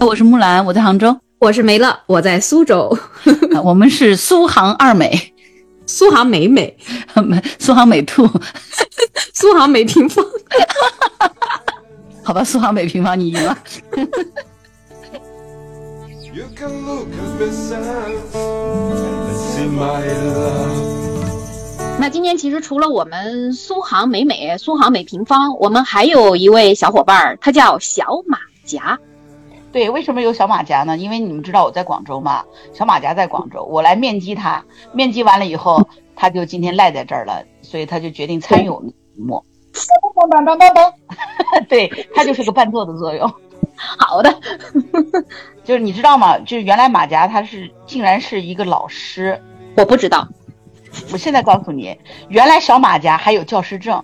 我是木兰，我在杭州。我是梅乐，我在苏州。我们是苏杭二美，苏杭美美，苏杭美兔，苏杭美平方。好吧，苏杭美平方，你赢了。那今天其实除了我们苏杭美美、苏杭美平方，我们还有一位小伙伴儿，他叫小马甲。对，为什么有小马甲呢？因为你们知道我在广州嘛，小马甲在广州，我来面基他，面基完了以后，他就今天赖在这儿了，所以他就决定参与我们节目。噔噔噔噔噔，对他就是个伴奏的作用。好的，就是你知道吗？就是原来马甲他是竟然是一个老师，我不知道。我现在告诉你，原来小马甲还有教师证，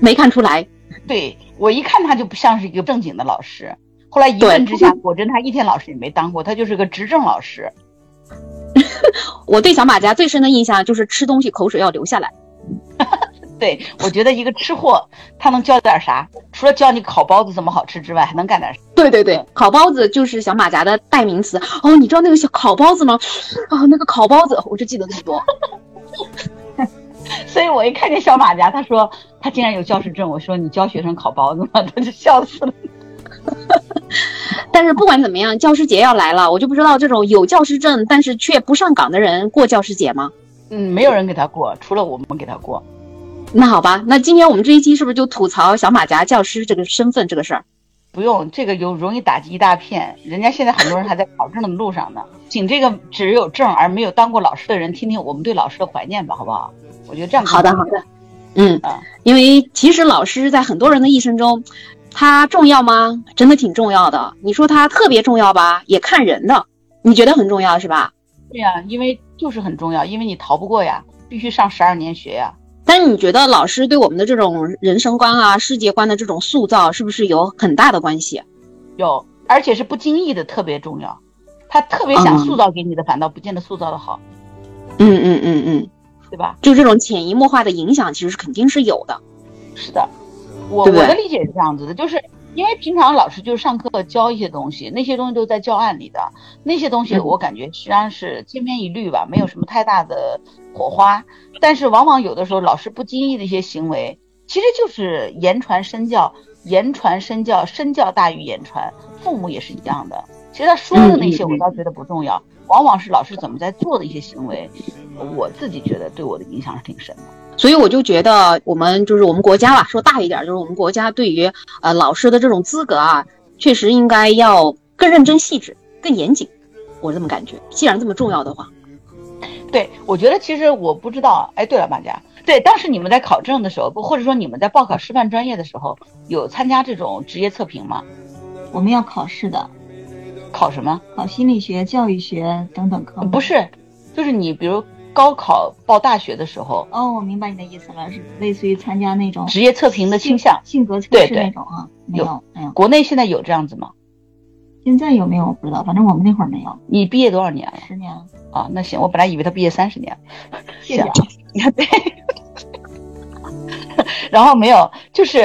没看出来。对我一看他就不像是一个正经的老师。后来一问之下，果真他一天老师也没当过，他就是个执政老师。我对小马甲最深的印象就是吃东西口水要流下来。对，我觉得一个吃货他能教点啥？除了教你烤包子怎么好吃之外，还能干点啥？对对对，烤包子就是小马甲的代名词。哦，你知道那个小烤包子吗？啊，那个烤包子，我就记得那么多。所以我一看见小马甲，他说他竟然有教师证，我说你教学生烤包子吗？他就笑死了。但是不管怎么样，教师节要来了，我就不知道这种有教师证但是却不上岗的人过教师节吗？嗯，没有人给他过，除了我们给他过。那好吧，那今天我们这一期是不是就吐槽小马甲教师这个身份这个事儿？不用，这个有容易打击一大片。人家现在很多人还在考证的路上呢，请这个只有证而没有当过老师的人听听我们对老师的怀念吧，好不好？我觉得这样好的，好的。嗯，因为其实老师在很多人的一生中。他重要吗？真的挺重要的。你说他特别重要吧，也看人的。你觉得很重要是吧？对呀，因为就是很重要，因为你逃不过呀，必须上十二年学呀。但是你觉得老师对我们的这种人生观啊、世界观的这种塑造，是不是有很大的关系？有，而且是不经意的特别重要。他特别想塑造给你的，反倒不见得塑造的好。嗯嗯嗯嗯，对吧？就这种潜移默化的影响，其实是肯定是有的。是的。我我的理解是这样子的，就是因为平常老师就是上课教一些东西，那些东西都在教案里的，那些东西我感觉实际上是千篇一律吧，没有什么太大的火花。但是往往有的时候老师不经意的一些行为，其实就是言传身教，言传身教，身教大于言传。父母也是一样的，其实他说的那些我倒觉得不重要，往往是老师怎么在做的一些行为，我自己觉得对我的影响是挺深的。所以我就觉得，我们就是我们国家吧，说大一点，就是我们国家对于呃老师的这种资格啊，确实应该要更认真细致、更严谨。我这么感觉，既然这么重要的话，对，我觉得其实我不知道。哎，对了，马佳，对，当时你们在考证的时候，不或者说你们在报考师范专业的时候，有参加这种职业测评吗？我们要考试的，考什么？考心理学、教育学等等科目。不是，就是你比如。高考报大学的时候，哦，我明白你的意思了，是类似于参加那种职业测评的倾向、性格测试那种啊？没有，没有。国内现在有这样子吗？现在有没有我不知道，反正我们那会儿没有。你毕业多少年了？十年。啊，那行，我本来以为他毕业三十年。谢谢。你看，对。然后没有，就是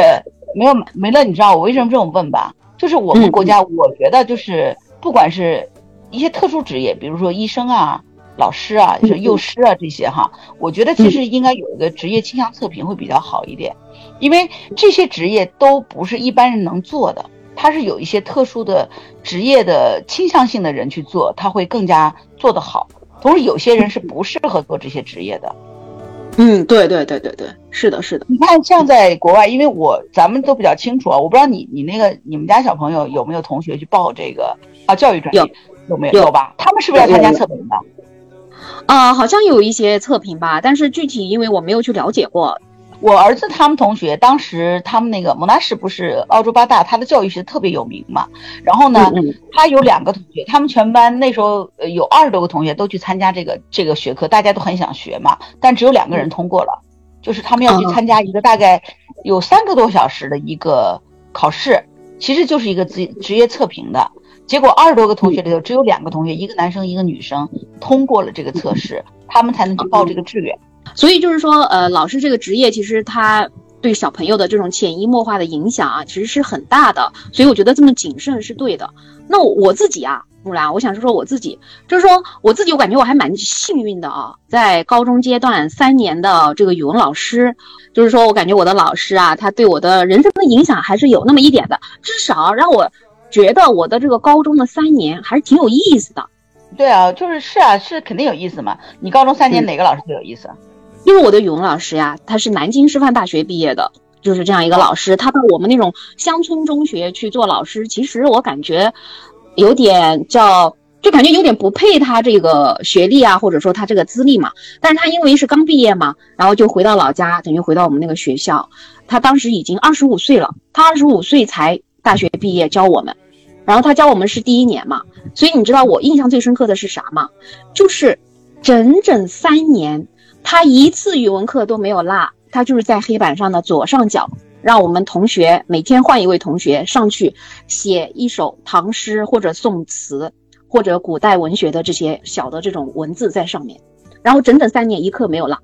没有没了。你知道我为什么这么问吧？就是我们国家，我觉得就是不管是一些特殊职业，比如说医生啊。老师啊，就是幼师啊，这些哈，我觉得其实应该有一个职业倾向测评会比较好一点，因为这些职业都不是一般人能做的，他是有一些特殊的职业的倾向性的人去做，他会更加做得好。同时，有些人是不适合做这些职业的。嗯，对对对对对，是的，是的。你看，像在国外，因为我咱们都比较清楚啊，我不知道你你那个你们家小朋友有没有同学去报这个啊教育专业有有没有有吧？他们是不是要参加测评的？啊，好像有一些测评吧，但是具体因为我没有去了解过。我儿子他们同学当时他们那个蒙纳什不是澳洲八大，他的教育学特别有名嘛。然后呢，他有两个同学，他们全班那时候有二十多个同学都去参加这个这个学科，大家都很想学嘛，但只有两个人通过了，就是他们要去参加一个大概有三个多小时的一个考试，其实就是一个职职业测评的。结果二十多个同学里头，只有两个同学，一个男生一个女生，通过了这个测试，他们才能去报这个志愿。所以就是说，呃，老师这个职业其实他对小朋友的这种潜移默化的影响啊，其实是很大的。所以我觉得这么谨慎是对的。那我自己啊，木兰，我想说说我自己，就是说我自己，我感觉我还蛮幸运的啊，在高中阶段三年的这个语文老师，就是说我感觉我的老师啊，他对我的人生的影响还是有那么一点的，至少让我觉得我的这个高中的三年还是挺有意思的。对啊，就是是啊，是肯定有意思嘛。你高中三年哪个老师最有意思？因为我的语文老师呀，他是南京师范大学毕业的，就是这样一个老师。他到我们那种乡村中学去做老师，其实我感觉有点叫，就感觉有点不配他这个学历啊，或者说他这个资历嘛。但是他因为是刚毕业嘛，然后就回到老家，等于回到我们那个学校。他当时已经二十五岁了，他二十五岁才大学毕业教我们。然后他教我们是第一年嘛，所以你知道我印象最深刻的是啥吗？就是整整三年，他一次语文课都没有落，他就是在黑板上的左上角，让我们同学每天换一位同学上去写一首唐诗或者宋词或者古代文学的这些小的这种文字在上面，然后整整三年一课没有落。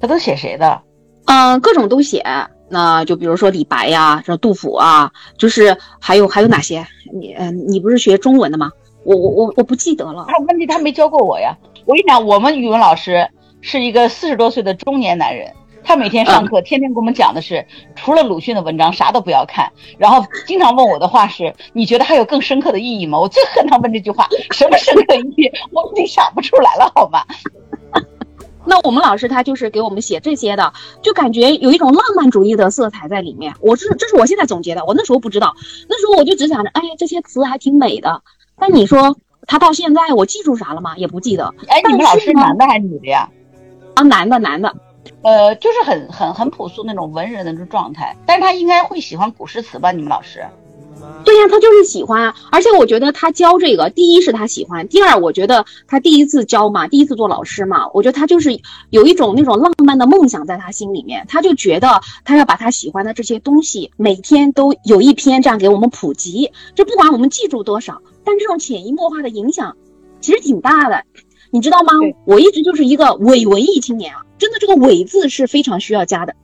他都写谁的？嗯，各种都写。那就比如说李白呀，这杜甫啊，就是还有还有哪些？你嗯，你不是学中文的吗？我我我我不记得了。他问题他没教过我呀。我跟你讲，我们语文老师是一个四十多岁的中年男人，他每天上课天天给我们讲的是，除了鲁迅的文章啥都不要看，然后经常问我的话是，你觉得还有更深刻的意义吗？我最恨他问这句话，什么深刻意义？我已经想不出来了，好吗？那我们老师他就是给我们写这些的，就感觉有一种浪漫主义的色彩在里面。我是这是我现在总结的，我那时候不知道，那时候我就只想着，哎，这些词还挺美的。但你说他到现在我记住啥了吗？也不记得。哎，你们老师男的还是女的呀？啊，男的，男的。呃，就是很很很朴素那种文人的那种状态，但是他应该会喜欢古诗词吧？你们老师？对呀，他就是喜欢啊，而且我觉得他教这个，第一是他喜欢，第二我觉得他第一次教嘛，第一次做老师嘛，我觉得他就是有一种那种浪漫的梦想在他心里面，他就觉得他要把他喜欢的这些东西每天都有一篇这样给我们普及，就不管我们记住多少，但这种潜移默化的影响其实挺大的，你知道吗？我一直就是一个伪文艺青年啊，真的这个伪字是非常需要加的。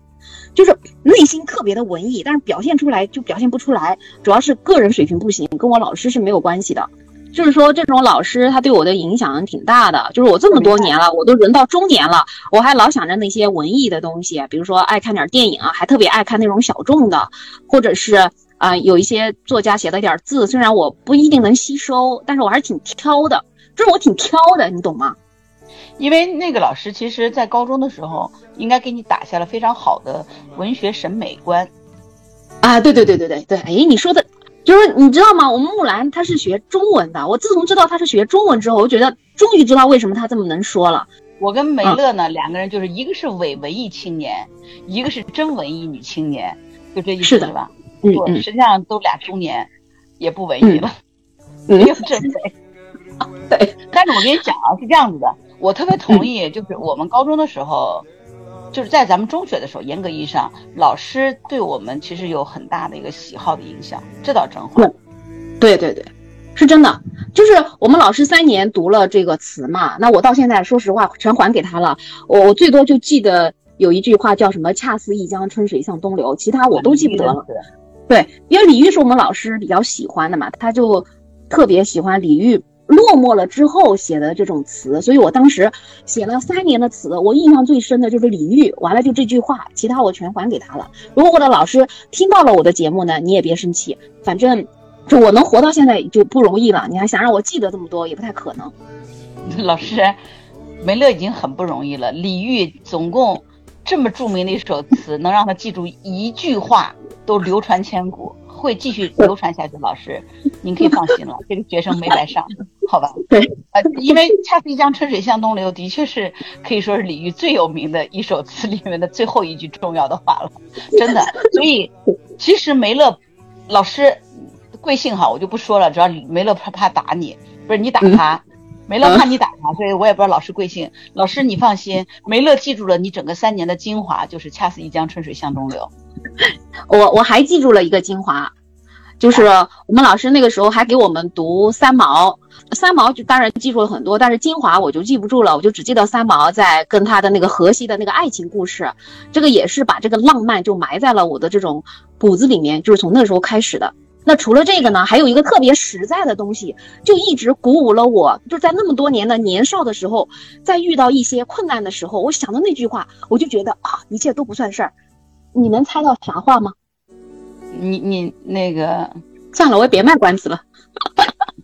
就是内心特别的文艺，但是表现出来就表现不出来，主要是个人水平不行，跟我老师是没有关系的。就是说，这种老师他对我的影响挺大的。就是我这么多年了，我都人到中年了，我还老想着那些文艺的东西，比如说爱看点电影啊，还特别爱看那种小众的，或者是啊有一些作家写的点字，虽然我不一定能吸收，但是我还是挺挑的，就是我挺挑的，你懂吗？因为那个老师其实，在高中的时候，应该给你打下了非常好的文学审美观，啊，对对对对对对，哎，你说的，就是你知道吗？我们木兰她是学中文的，我自从知道她是学中文之后，我觉得终于知道为什么她这么能说了。我跟梅乐呢，两个人就是一个是伪文艺青年，一个是真文艺女青年，就这意思是吧？嗯嗯，实际上都俩中年，也不文艺了，没有真美。对，但是我跟你讲啊，是这样子的。我特别同意，就是我们高中的时候，就是在咱们中学的时候，严格意义上，老师对我们其实有很大的一个喜好的影响，这倒真话。对，对对对，是真的。就是我们老师三年读了这个词嘛，那我到现在说实话全还给他了。我我最多就记得有一句话叫什么“恰似一江春水向东流”，其他我都记不得了。对，因为李煜是我们老师比较喜欢的嘛，他就特别喜欢李煜。落寞了之后写的这种词，所以我当时写了三年的词，我印象最深的就是李煜，完了就这句话，其他我全还给他了。如果我的老师听到了我的节目呢，你也别生气，反正就我能活到现在就不容易了，你还想让我记得这么多也不太可能。老师，梅乐已经很不容易了，李煜总共这么著名的一首词，能让他记住一句话都流传千古。会继续流传下去，老师，您可以放心了，这个学生没白上，好吧？对，呃，因为“恰似一江春水向东流”的确是可以说是李煜最有名的一首词里面的最后一句重要的话了，真的。所以，其实梅乐老师贵姓哈，我就不说了，主要梅乐怕怕打你，不是你打他，梅乐怕你打他，所以我也不知道老师贵姓。老师你放心，梅乐记住了你整个三年的精华，就是“恰似一江春水向东流”。我我还记住了一个精华，就是我们老师那个时候还给我们读三毛，三毛就当然记住了很多，但是精华我就记不住了，我就只记得三毛在跟他的那个荷西的那个爱情故事，这个也是把这个浪漫就埋在了我的这种骨子里面，就是从那时候开始的。那除了这个呢，还有一个特别实在的东西，就一直鼓舞了我，就在那么多年的年少的时候，在遇到一些困难的时候，我想的那句话，我就觉得啊，一切都不算事儿。你能猜到啥话吗？你你那个算了，我也别卖关子了。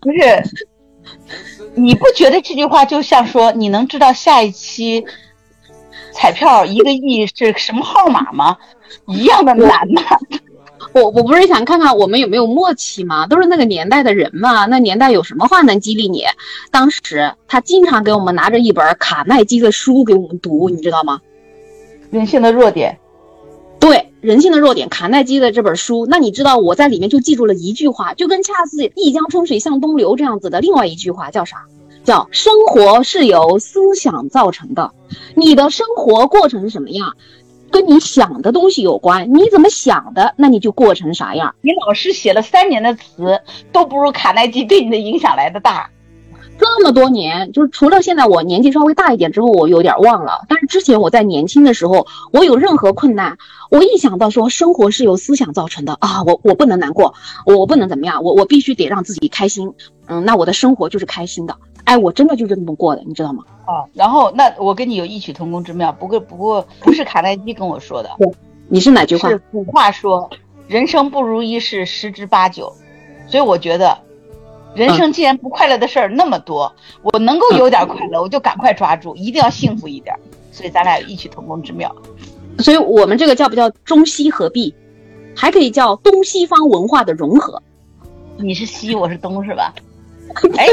不是，你不觉得这句话就像说你能知道下一期彩票一个亿是什么号码吗？一样的难呐。我我不是想看看我们有没有默契吗？都是那个年代的人嘛，那年代有什么话能激励你？当时他经常给我们拿着一本卡耐基的书给我们读，你知道吗？人性的弱点。对人性的弱点，卡耐基的这本书，那你知道我在里面就记住了一句话，就跟恰似一江春水向东流这样子的另外一句话叫啥？叫生活是由思想造成的，你的生活过程是什么样，跟你想的东西有关，你怎么想的，那你就过成啥样。你老师写了三年的词，都不如卡耐基对你的影响来的大。这么多年，就是除了现在我年纪稍微大一点之后，我有点忘了。但是之前我在年轻的时候，我有任何困难，我一想到说生活是由思想造成的啊，我我不能难过，我不能怎么样，我我必须得让自己开心。嗯，那我的生活就是开心的。哎，我真的就是这么过的，你知道吗？啊，然后那我跟你有异曲同工之妙，不过不过不是卡耐基跟我说的，你是哪句话？是古话说，人生不如意事十之八九，所以我觉得。人生既然不快乐的事儿那么多，我能够有点快乐，我就赶快抓住，一定要幸福一点。所以咱俩有异曲同工之妙。所以我们这个叫不叫中西合璧？还可以叫东西方文化的融合。你是西，我是东，是吧？哎，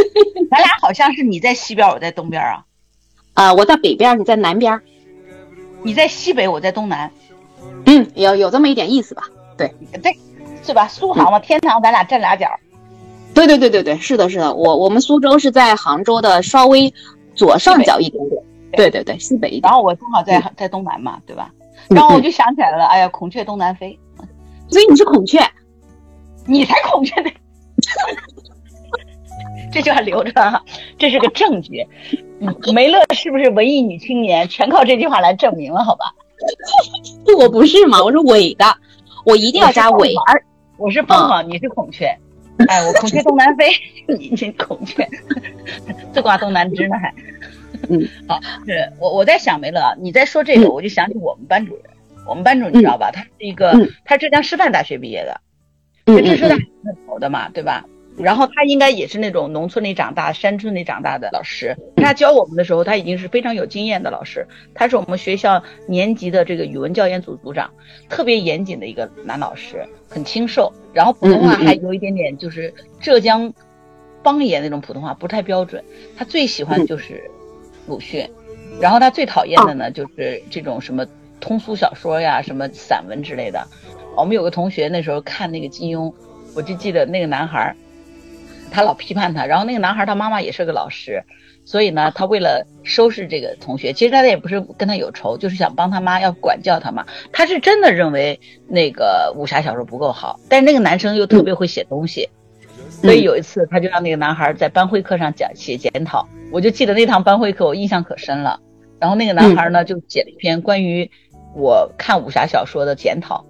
咱俩好像是你在西边，我在东边啊。啊，我在北边，你在南边。你在西北，我在东南。嗯，有有这么一点意思吧？对对，是吧？苏杭嘛，天堂，咱俩站俩角。对对对对对，是的，是的，我我们苏州是在杭州的稍微左上角一点点，对对对，西北一点。然后我正好在在东南嘛，对吧？然后我就想起来了，哎呀，孔雀东南飞，所以你是孔雀，你才孔雀呢，这句话留着哈，这是个证据。梅乐是不是文艺女青年，全靠这句话来证明了，好吧？我不是嘛，我是伪的，我一定要加伪。我是凤凰，你是孔雀。哎，我孔雀东南飞，你你孔雀。自挂东南枝呢还，嗯，好，是我我在想梅乐，你在说这个，我就想起我们班主任，我们班主任你知道吧？他是一个，他浙江师范大学毕业的，是浙师大头的嘛，对吧？然后他应该也是那种农村里长大、山村里长大的老师。他教我们的时候，他已经是非常有经验的老师。他是我们学校年级的这个语文教研组组长，特别严谨的一个男老师，很清瘦。然后普通话还有一点点就是浙江方言那种普通话，不太标准。他最喜欢的就是鲁迅，然后他最讨厌的呢就是这种什么通俗小说呀、什么散文之类的。我们有个同学那时候看那个金庸，我就记得那个男孩。他老批判他，然后那个男孩他妈妈也是个老师，所以呢，他为了收拾这个同学，其实他也不是跟他有仇，就是想帮他妈要管教他嘛。他是真的认为那个武侠小说不够好，但是那个男生又特别会写东西，所以有一次他就让那个男孩在班会课上讲写检讨，我就记得那堂班会课我印象可深了。然后那个男孩呢就写了一篇关于我看武侠小说的检讨，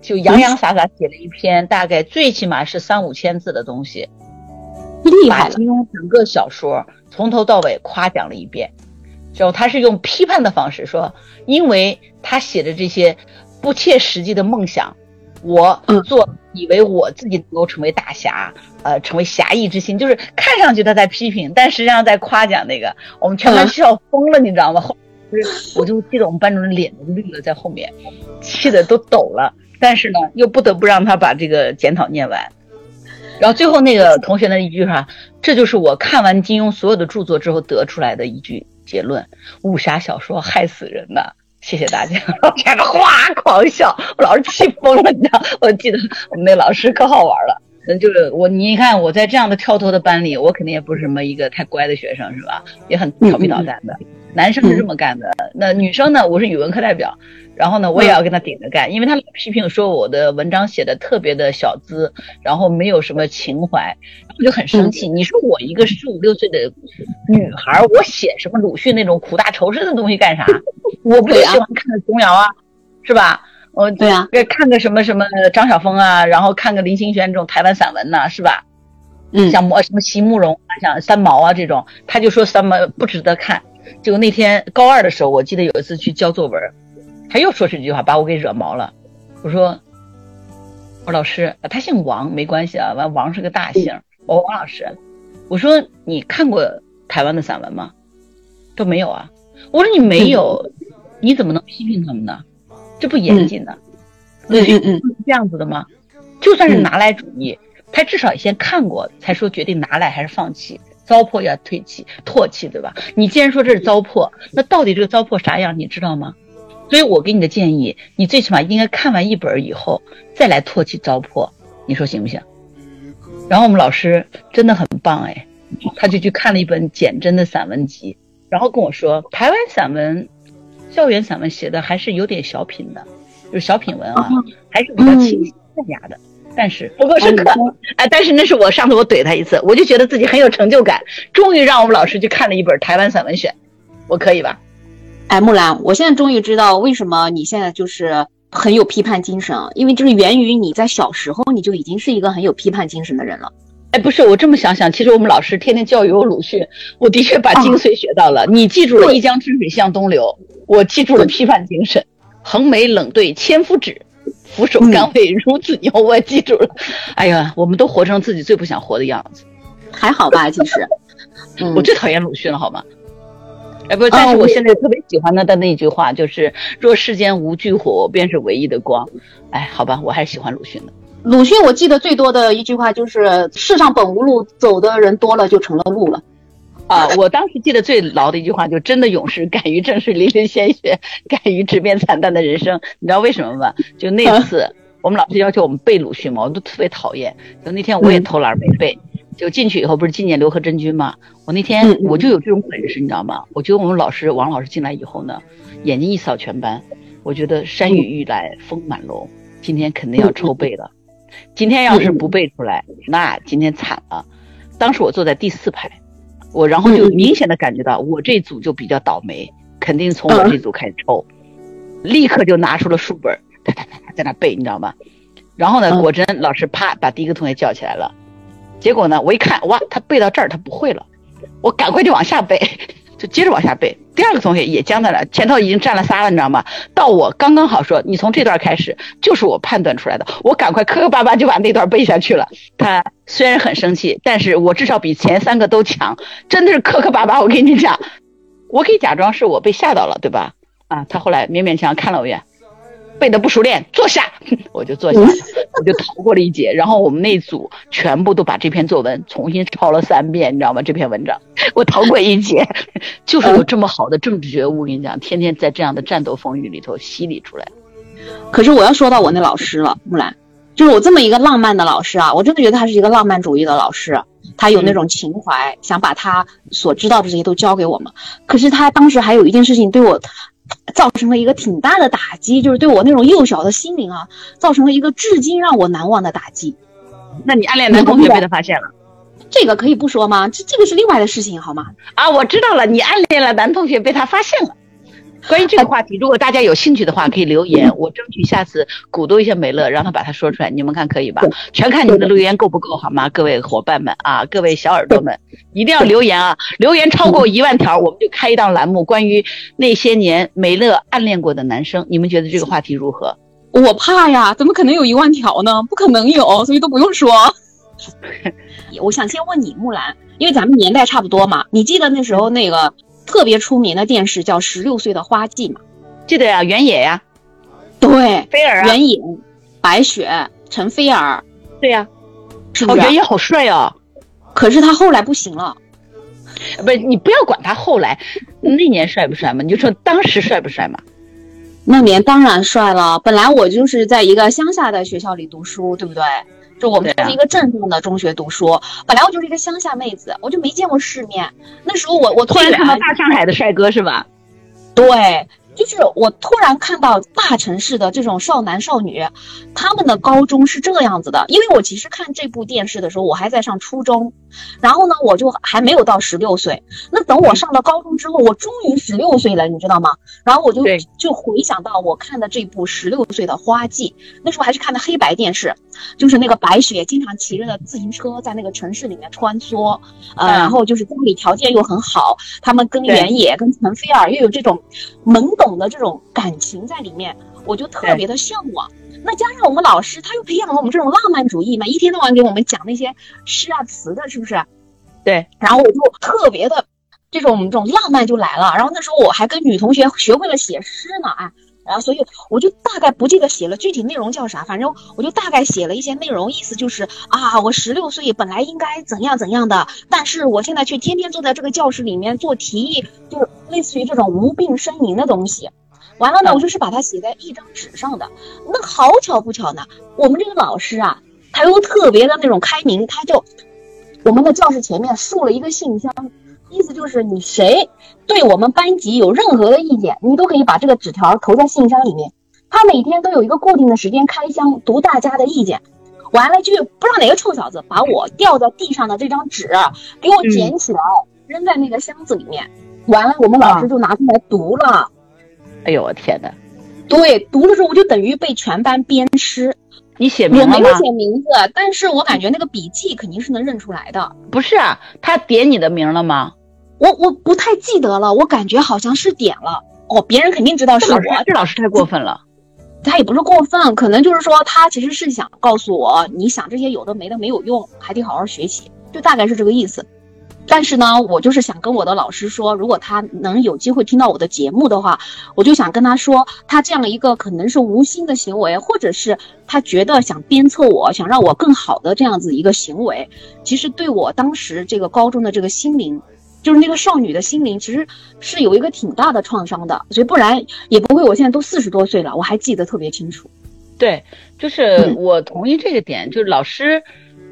就洋洋洒洒写了一篇，大概最起码是三五千字的东西。厉害了！金庸整个小说从头到尾夸奖了一遍，之后他是用批判的方式说，因为他写的这些不切实际的梦想，我做以为我自己能够成为大侠，呃，成为侠义之心，就是看上去他在批评，但实际上在夸奖那个，我们全班笑疯了，你知道吗？后我就记得我们班主任脸都绿了，在后面，气得都抖了，但是呢，又不得不让他把这个检讨念完。然后最后那个同学的一句话，这就是我看完金庸所有的著作之后得出来的一句结论：武侠小说害死人呐！谢谢大家，全都哗狂笑，我老师气疯了，你知道？我记得我们那老师可好玩了，嗯，就是我，你看我在这样的跳脱的班里，我肯定也不是什么一个太乖的学生，是吧？也很调皮捣蛋的。男生是这么干的，那女生呢？我是语文课代表，然后呢，我也要跟他顶着干，因为他老批评说我的文章写的特别的小资，然后没有什么情怀，我就很生气。你说我一个十五六岁的女孩，我写什么鲁迅那种苦大仇深的东西干啥？我不就喜欢看琼瑶啊，是吧？我对啊，看个什么什么张晓峰啊，然后看个林清玄这种台湾散文呐，是吧？嗯，像什么席慕容啊，像三毛啊这种，他就说三毛不值得看。结果那天高二的时候，我记得有一次去交作文，他又说这句话，把我给惹毛了。我说：“我说老师，他姓王，没关系啊。完，王是个大姓。我王老师，我说你看过台湾的散文吗？都没有啊。我说你没有，你怎么能批评他们呢？这不严谨的？嗯嗯嗯，这样子的吗？就算是拿来主义，他至少先看过，才说决定拿来还是放弃。”糟粕要退弃，唾弃，对吧？你既然说这是糟粕，那到底这个糟粕啥样，你知道吗？所以我给你的建议，你最起码应该看完一本以后再来唾弃糟粕，你说行不行？然后我们老师真的很棒哎，他就去看了一本简真的散文集，然后跟我说，台湾散文、校园散文写的还是有点小品的，就是小品文啊，还是比较清新淡雅的。但是不过深刻，哎，但是那是我上次我怼他一次，我就觉得自己很有成就感，终于让我们老师去看了一本台湾散文选，我可以吧？哎，木兰，我现在终于知道为什么你现在就是很有批判精神，因为就是源于你在小时候你就已经是一个很有批判精神的人了。哎，不是，我这么想想，其实我们老师天天教育我鲁迅，我的确把精髓学到了。你记住了一江春水向东流，我记住了批判精神，横眉冷对千夫指。俯首甘为孺子牛，我也记住了。哎呀，我们都活成自己最不想活的样子，还好吧？其实，我最讨厌鲁迅了，好吗？哎，不，但是我现在特别喜欢他的那句话，就是“若世间无炬火，便是唯一的光。”哎，好吧，我还是喜欢鲁迅的。鲁迅，我记得最多的一句话就是“世上本无路，走的人多了就成了路了。”啊，我当时记得最牢的一句话，就真的勇士敢于正视淋漓鲜血，敢于直面惨淡的人生。你知道为什么吗？就那次，我们老师要求我们背鲁迅嘛，我都特别讨厌。就那天我也偷懒没背，就进去以后不是纪念刘和珍君嘛？我那天我就有这种本事，你知道吗？我觉得我们老师王老师进来以后呢，眼睛一扫全班，我觉得山雨欲来风满楼，今天肯定要 抽背了。今天要是不背出来，那今天惨了。当时我坐在第四排。我然后就明显的感觉到，我这组就比较倒霉，肯定从我这组开始抽，立刻就拿出了书本，哒哒哒在那背，你知道吗？然后呢，果真老师啪把第一个同学叫起来了，结果呢，我一看，哇，他背到这儿他不会了，我赶快就往下背。就接着往下背，第二个同学也僵在那，前头已经站了仨了，你知道吗？到我刚刚好说，你从这段开始，就是我判断出来的，我赶快磕磕巴巴就把那段背下去了。他虽然很生气，但是我至少比前三个都强，真的是磕磕巴巴。我跟你讲，我可以假装是我被吓到了，对吧？啊，他后来勉勉强看了我一眼。背的不熟练，坐下，我就坐下，我就逃过了一劫。然后我们那组全部都把这篇作文重新抄了三遍，你知道吗？这篇文章我逃过一劫，就是有这么好的政治觉悟。我跟你讲，天天在这样的战斗风雨里头洗礼出来。可是我要说到我那老师了，木兰，就是我这么一个浪漫的老师啊，我真的觉得他是一个浪漫主义的老师，他有那种情怀，想把他所知道的这些都教给我们。可是他当时还有一件事情对我。造成了一个挺大的打击，就是对我那种幼小的心灵啊，造成了一个至今让我难忘的打击。那你暗恋男同学被他发现了，这个可以不说吗？这这个是另外的事情，好吗？啊，我知道了，你暗恋了男同学被他发现了。关于这个话题，如果大家有兴趣的话，可以留言，我争取下次鼓动一下美乐，让他把它说出来。你们看可以吧？全看你们的留言够不够，好吗？各位伙伴们啊，各位小耳朵们，一定要留言啊！留言超过一万条，我们就开一档栏目，关于那些年美乐暗恋过的男生。你们觉得这个话题如何？我怕呀，怎么可能有一万条呢？不可能有，所以都不用说。我想先问你，木兰，因为咱们年代差不多嘛，你记得那时候那个？特别出名的电视叫《十六岁的花季》嘛，记得呀，原野呀，对，菲儿啊，原野，白雪，陈菲儿，对呀，哦，原野好帅哦，可是他后来不行了，不是你不要管他后来。那年帅不帅嘛，你就说当时帅不帅嘛，那年当然帅了。本来我就是在一个乡下的学校里读书，对不对？就我们就是一个镇上的中学读书。本来我就是一个乡下妹子，我就没见过世面。那时候我我突然看到大上海的帅哥是吧？对。就是我突然看到大城市的这种少男少女，他们的高中是这样子的。因为我其实看这部电视的时候，我还在上初中，然后呢，我就还没有到十六岁。那等我上了高中之后，我终于十六岁了，你知道吗？然后我就就回想到我看的这部十六岁的花季，那时候还是看的黑白电视，就是那个白雪经常骑着的自行车在那个城市里面穿梭，呃，然后就是家里条件又很好，他们跟原野跟陈菲儿又有这种懵懂。的这种感情在里面，我就特别的向往。那加上我们老师，他又培养了我们这种浪漫主义嘛，一天到晚给我们讲那些诗啊词的，是不是？对。然后我就特别的这种这种浪漫就来了。然后那时候我还跟女同学学会了写诗呢，哎，然后所以我就大概不记得写了具体内容叫啥，反正我就大概写了一些内容，意思就是啊，我十六岁本来应该怎样怎样的，但是我现在却天天坐在这个教室里面做题，就是类似于这种无病呻吟的东西。完了呢，我就是把它写在一张纸上的。那好巧不巧呢，我们这个老师啊，他又特别的那种开明，他就我们的教室前面竖了一个信箱，意思就是你谁对我们班级有任何的意见，你都可以把这个纸条投在信箱里面。他每天都有一个固定的时间开箱读大家的意见。完了就不知道哪个臭小子把我掉在地上的这张纸给我捡起来扔在那个箱子里面。完了，我们老师就拿出来读了。哎呦我天哪！对，读的时候我就等于被全班鞭尸。你写名我没有写名字，但是我感觉那个笔记肯定是能认出来的。不是啊，他点你的名了吗？我我不太记得了，我感觉好像是点了。哦，别人肯定知道是我。这老师太过分了。他也不是过分，可能就是说他其实是想告诉我，你想这些有的没的没有用，还得好好学习，就大概是这个意思。但是呢，我就是想跟我的老师说，如果他能有机会听到我的节目的话，我就想跟他说，他这样一个可能是无心的行为，或者是他觉得想鞭策我，想让我更好的这样子一个行为，其实对我当时这个高中的这个心灵，就是那个少女的心灵，其实是有一个挺大的创伤的。所以不然也不会，我现在都四十多岁了，我还记得特别清楚。对，就是我同意这个点，就是老师。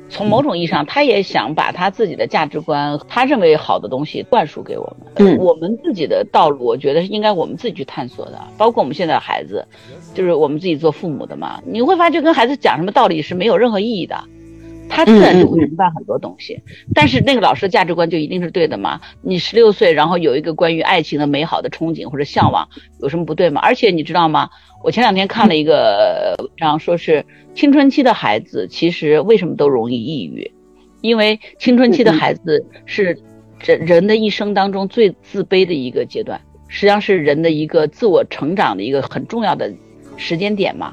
从某种意义上，他也想把他自己的价值观，他认为好的东西灌输给我们。嗯，我们自己的道路，我觉得是应该我们自己去探索的。包括我们现在的孩子，就是我们自己做父母的嘛，你会发现跟孩子讲什么道理是没有任何意义的，他自然就会明白很多东西。但是那个老师的价值观就一定是对的吗？你十六岁，然后有一个关于爱情的美好的憧憬或者向往，有什么不对吗？而且你知道吗？我前两天看了一个文章，说是青春期的孩子其实为什么都容易抑郁，因为青春期的孩子是人人的一生当中最自卑的一个阶段，实际上是人的一个自我成长的一个很重要的时间点嘛。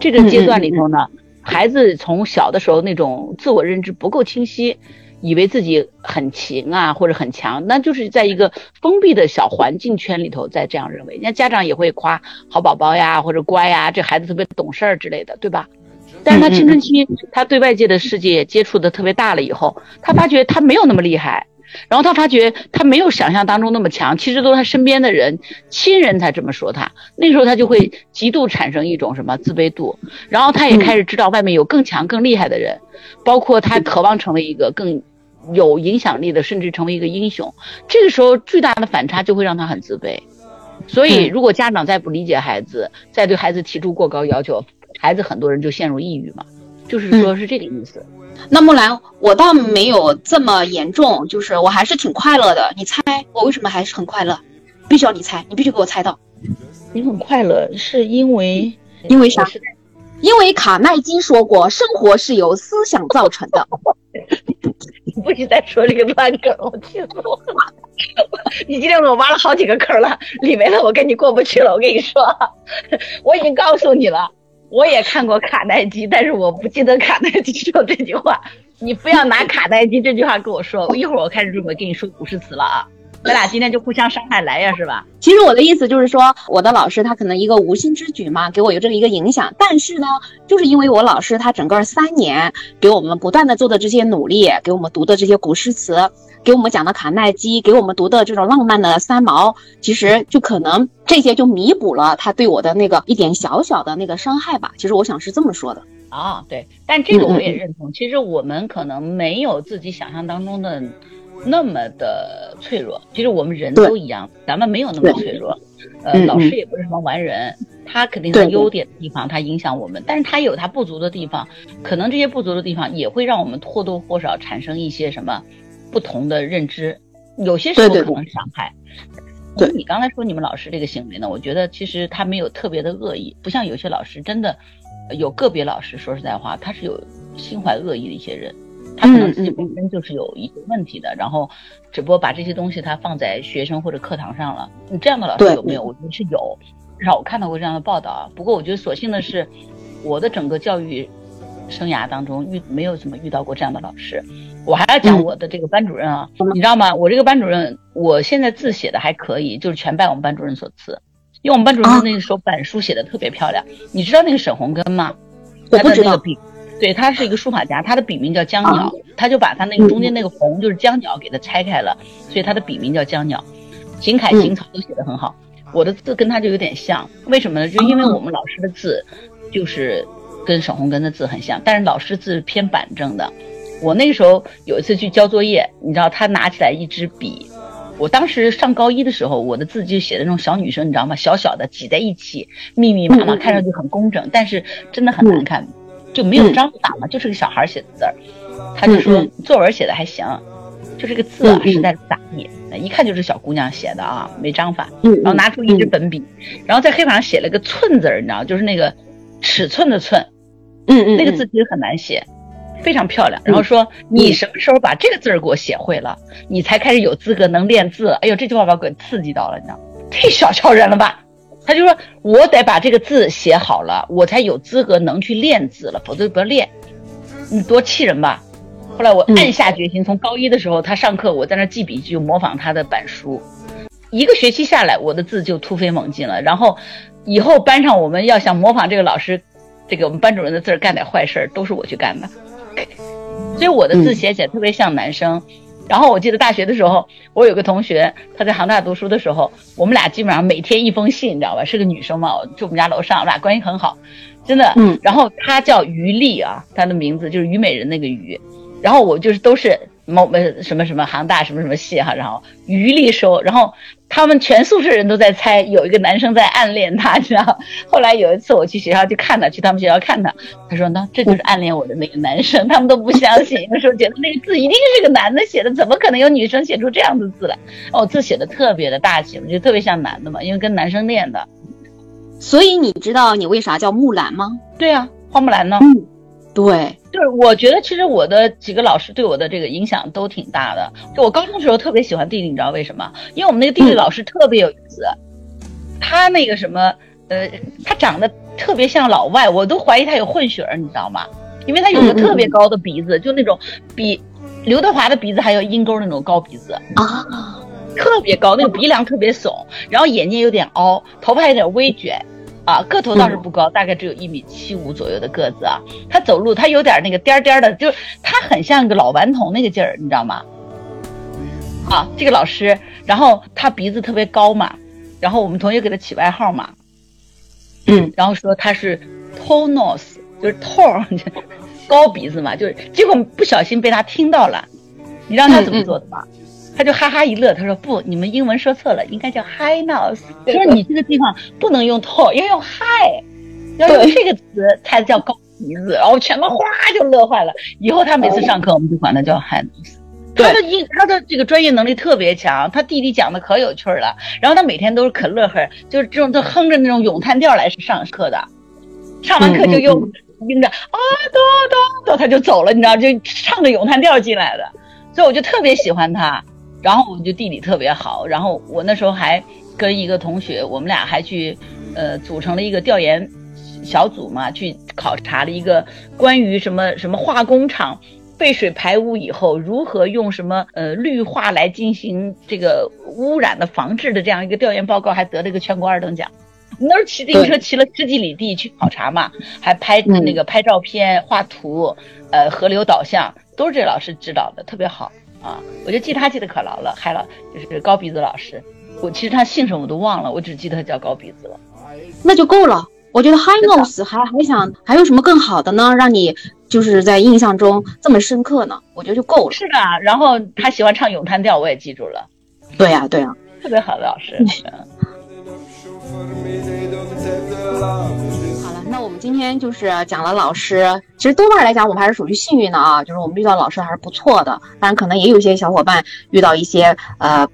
这个阶段里头呢，孩子从小的时候那种自我认知不够清晰。以为自己很勤啊，或者很强，那就是在一个封闭的小环境圈里头在这样认为。人家家长也会夸好宝宝呀，或者乖呀，这孩子特别懂事儿之类的，对吧？但是他青春期，他对外界的世界接触的特别大了以后，他发觉他没有那么厉害，然后他发觉他没有想象当中那么强，其实都是他身边的人、亲人才这么说他。那时候他就会极度产生一种什么自卑度，然后他也开始知道外面有更强、更厉害的人，包括他渴望成为一个更。有影响力的，甚至成为一个英雄，这个时候巨大的反差就会让他很自卑。所以，如果家长再不理解孩子，再对孩子提出过高要求，孩子很多人就陷入抑郁嘛。就是说，是这个意思。那木兰，我倒没有这么严重，就是我还是挺快乐的。你猜我为什么还是很快乐？必须要你猜，你必须给我猜到。你很快乐是因为因为啥？因为卡耐基说过，生活是由思想造成的。你不许再说这个烂梗，我气死我了！你今天给我挖了好几个坑了，李梅的我跟你过不去了。我跟你说，我已经告诉你了，我也看过卡耐基，但是我不记得卡耐基说这句话。你不要拿卡耐基这句话跟我说，一会儿我开始准备跟你说古诗词了啊！咱俩今天就互相伤害来呀，是吧？其实我的意思就是说，我的老师他可能一个无心之举嘛，给我有这么一个影响。但是呢，就是因为我老师他整个三年给我们不断的做的这些努力，给我们读的这些古诗词，给我们讲的卡耐基，给我们读的这种浪漫的三毛，其实就可能这些就弥补了他对我的那个一点小小的那个伤害吧。其实我想是这么说的。啊，对，但这个我也认同。其实我们可能没有自己想象当中的。那么的脆弱，其实我们人都一样，咱们没有那么脆弱。呃，老师也不是什么完人，他肯定有优点的地方，他影响我们，但是他有他不足的地方，可能这些不足的地方也会让我们或多或少产生一些什么不同的认知，有些时候可能伤害。对，你刚才说你们老师这个行为呢，我觉得其实他没有特别的恶意，不像有些老师真的有个别老师，说实在话，他是有心怀恶意的一些人。他可能自己本身就是有一些问题的，然后只不过把这些东西他放在学生或者课堂上了。你这样的老师有没有？我觉得是有，至少我看到过这样的报道啊。不过我觉得所幸的是，我的整个教育生涯当中遇没有怎么遇到过这样的老师。我还要讲我的这个班主任啊，你知道吗？我这个班主任，我现在字写的还可以，就是全拜我们班主任所赐。因为我们班主任那个时候板书写的特别漂亮。你知道那个沈鸿根吗？我不知道。对他是一个书法家，他的笔名叫江鸟，他就把他那个中间那个红就是江鸟给他拆开了，所以他的笔名叫江鸟。行楷行草都写得很好，我的字跟他就有点像，为什么呢？就因为我们老师的字就是跟沈鸿根的字很像，但是老师字偏板正的。我那个时候有一次去交作业，你知道他拿起来一支笔，我当时上高一的时候，我的字就写的那种小女生，你知道吗？小小的挤在一起，密密麻麻，看上去很工整，但是真的很难看。就没有章法嘛，就是个小孩写的字儿，他就说作文写的还行，就这个字啊实在是杂意，一看就是小姑娘写的啊，没章法。然后拿出一支粉笔，然后在黑板上写了个寸字儿，你知道，就是那个尺寸的寸，嗯嗯，那个字其实很难写，非常漂亮。然后说你什么时候把这个字儿给我写会了，你才开始有资格能练字。哎呦，这句话把我给刺激到了，你知道，太小瞧人了吧。他就说：“我得把这个字写好了，我才有资格能去练字了，否则不要练。你多气人吧！”后来我暗下决心，从高一的时候他上课，我在那记笔记，就模仿他的板书。一个学期下来，我的字就突飞猛进了。然后以后班上我们要想模仿这个老师，这个我们班主任的字儿干点坏事儿，都是我去干的。所以我的字写起来特别像男生。然后我记得大学的时候，我有个同学，他在杭大读书的时候，我们俩基本上每天一封信，你知道吧？是个女生嘛，住我们家楼上，我俩关系很好，真的。嗯。然后她叫于丽啊，她的名字就是虞美人那个虞，然后我就是都是。某呃什么什么杭大什么什么系哈，然后余力收，然后他们全宿舍人都在猜有一个男生在暗恋她，你知道？后来有一次我去学校去看他，去他们学校看他，他说呢这就是暗恋我的那个男生，他们都不相信，有时候觉得那个字一定是个男的写的，怎么可能有女生写出这样的字来？哦，字写的特别的大气，我觉得特别像男的嘛，因为跟男生练的。所以你知道你为啥叫木兰吗？对啊，花木兰呢？嗯，对。就是我觉得，其实我的几个老师对我的这个影响都挺大的。就我高中的时候特别喜欢地理，你知道为什么？因为我们那个地理老师特别有意思，他那个什么，呃，他长得特别像老外，我都怀疑他有混血儿，你知道吗？因为他有个特别高的鼻子，就那种比刘德华的鼻子还要鹰钩那种高鼻子啊，特别高，那个鼻梁特别耸，然后眼睛有点凹，头发有点微卷。啊，个头倒是不高，大概只有一米七五左右的个子啊。他走路，他有点那个颠颠的，就是他很像个老顽童那个劲儿，你知道吗？啊，这个老师，然后他鼻子特别高嘛，然后我们同学给他起外号嘛，嗯，然后说他是 tall nose，就是 tall，高鼻子嘛，就是结果不小心被他听到了，你知道他怎么做的吗？他就哈哈一乐，他说不，你们英文说错了，应该叫 high nose。他说你这个地方不能用 tall，要用 high，要用这个词才叫高鼻子。然后全班哗就乐坏了。以后他每次上课，我们就管他叫 high nose。他的英，他的这个专业能力特别强。他弟弟讲的可有趣了，然后他每天都是可乐呵，就是这种他哼着那种咏叹调来上课的。上完课就又拎着啊哆哆哆，他就走了，你知道，就唱着咏叹调进来的。所以我就特别喜欢他。然后我们就地理特别好，然后我那时候还跟一个同学，我们俩还去，呃，组成了一个调研小组嘛，去考察了一个关于什么什么化工厂废水排污以后，如何用什么呃绿化来进行这个污染的防治的这样一个调研报告，还得了一个全国二等奖。那时候骑自行车骑了十几里地去考察嘛，还拍那个拍照片、画图，呃，河流导向都是这老师指导的，特别好啊。我就记他记得可牢了，还老就是高鼻子老师。我其实他姓什么我都忘了，我只记得他叫高鼻子了。那就够了。我觉得 High Nose 还还想还有什么更好的呢？让你就是在印象中这么深刻呢？我觉得就够了。是的，然后他喜欢唱咏叹调，我也记住了。对呀，对呀，特别好的老师。我们今天就是讲了老师。其实多半来讲，我们还是属于幸运的啊，就是我们遇到老师还是不错的。当然，可能也有一些小伙伴遇到一些呃。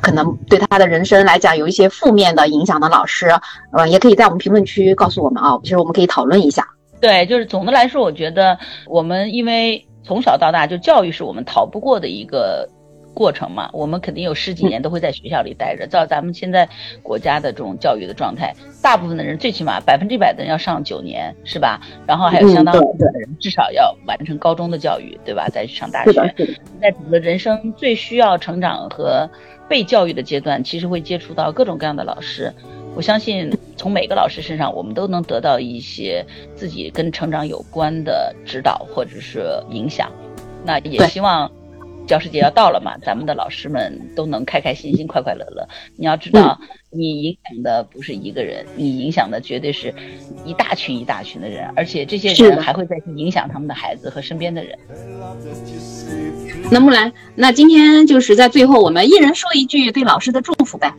可能对他的人生来讲有一些负面的影响的老师，呃，也可以在我们评论区告诉我们啊，其实我们可以讨论一下。对，就是总的来说，我觉得我们因为从小到大就教育是我们逃不过的一个过程嘛，我们肯定有十几年都会在学校里待着。照咱们现在国家的这种教育的状态，大部分的人最起码百分之一百的人要上九年，是吧？然后还有相当部分的人至少要完成高中的教育，对吧？再去上大学。在整个人生最需要成长和。被教育的阶段，其实会接触到各种各样的老师。我相信，从每个老师身上，我们都能得到一些自己跟成长有关的指导或者是影响。那也希望。教师节要到了嘛，咱们的老师们都能开开心心、快快乐乐。你要知道，你影响的不是一个人，你影响的绝对是一大群一大群的人，而且这些人还会再去影响他们的孩子和身边的人。那木兰，那今天就是在最后，我们一人说一句对老师的祝福呗。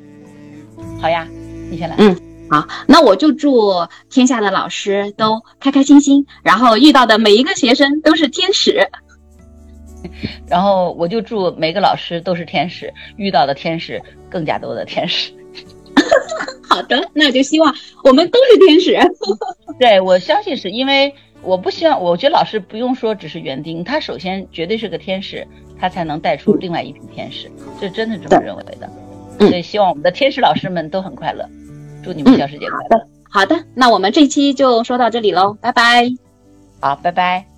好呀，你先来。嗯，好，那我就祝天下的老师都开开心心，然后遇到的每一个学生都是天使。然后我就祝每个老师都是天使，遇到的天使更加多的天使。好的，那就希望我们都是天使。对，我相信是因为我不希望，我觉得老师不用说只是园丁，他首先绝对是个天使，他才能带出另外一批天使，这真的这么认为的。所以希望我们的天使老师们都很快乐，祝你们教师节快乐。好的，那我们这期就说到这里喽，拜拜。好，拜拜。